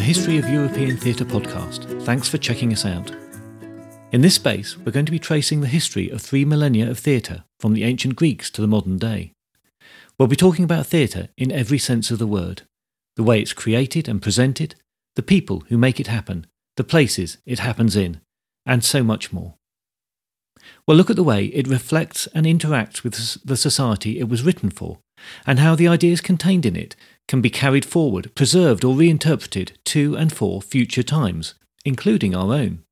History of European Theatre podcast. Thanks for checking us out. In this space, we're going to be tracing the history of three millennia of theatre, from the ancient Greeks to the modern day. We'll be talking about theatre in every sense of the word the way it's created and presented, the people who make it happen, the places it happens in, and so much more. We'll look at the way it reflects and interacts with the society it was written for, and how the ideas contained in it can be carried forward, preserved, or reinterpreted to and for future times, including our own.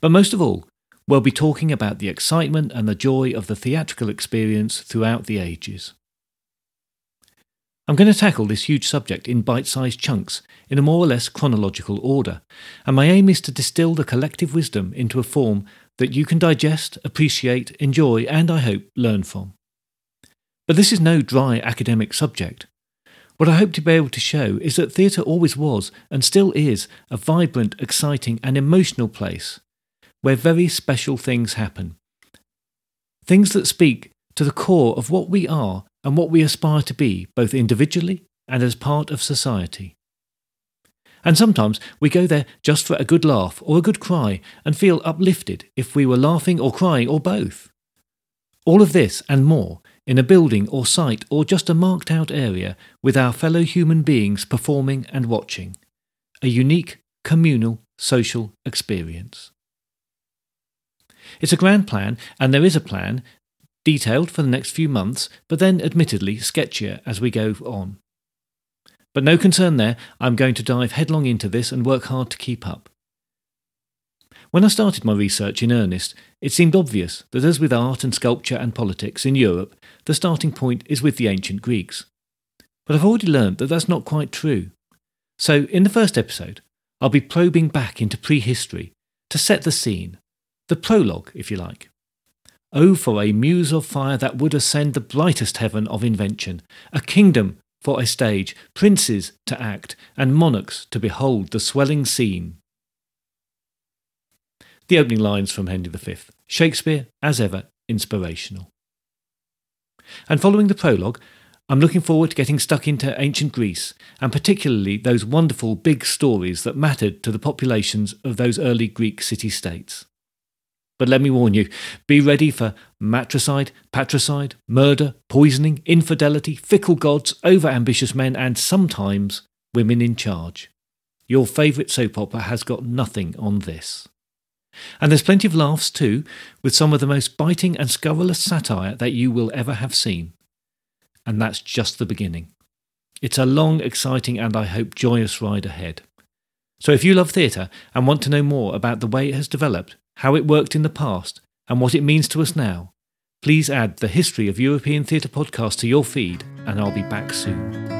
But most of all, we'll be talking about the excitement and the joy of the theatrical experience throughout the ages. I'm going to tackle this huge subject in bite sized chunks in a more or less chronological order, and my aim is to distill the collective wisdom into a form that you can digest, appreciate, enjoy, and I hope learn from. But this is no dry academic subject. What I hope to be able to show is that theatre always was, and still is, a vibrant, exciting, and emotional place where very special things happen. Things that speak to the core of what we are and what we aspire to be, both individually and as part of society. And sometimes we go there just for a good laugh or a good cry and feel uplifted if we were laughing or crying or both. All of this and more in a building or site or just a marked out area with our fellow human beings performing and watching. A unique, communal, social experience. It's a grand plan, and there is a plan, detailed for the next few months, but then admittedly sketchier as we go on. But no concern there, I'm going to dive headlong into this and work hard to keep up. When I started my research in earnest, it seemed obvious that, as with art and sculpture and politics in Europe, the starting point is with the ancient Greeks. But I've already learned that that's not quite true. So, in the first episode, I'll be probing back into prehistory to set the scene, the prologue, if you like. Oh, for a muse of fire that would ascend the brightest heaven of invention, a kingdom for a stage, princes to act, and monarchs to behold the swelling scene. The opening lines from Henry V. Shakespeare, as ever, inspirational. And following the prologue, I'm looking forward to getting stuck into ancient Greece, and particularly those wonderful big stories that mattered to the populations of those early Greek city states. But let me warn you be ready for matricide, patricide, murder, poisoning, infidelity, fickle gods, over ambitious men, and sometimes women in charge. Your favourite soap opera has got nothing on this. And there's plenty of laughs too, with some of the most biting and scurrilous satire that you will ever have seen. And that's just the beginning. It's a long, exciting, and I hope joyous ride ahead. So if you love theatre and want to know more about the way it has developed, how it worked in the past, and what it means to us now, please add the History of European Theatre podcast to your feed, and I'll be back soon.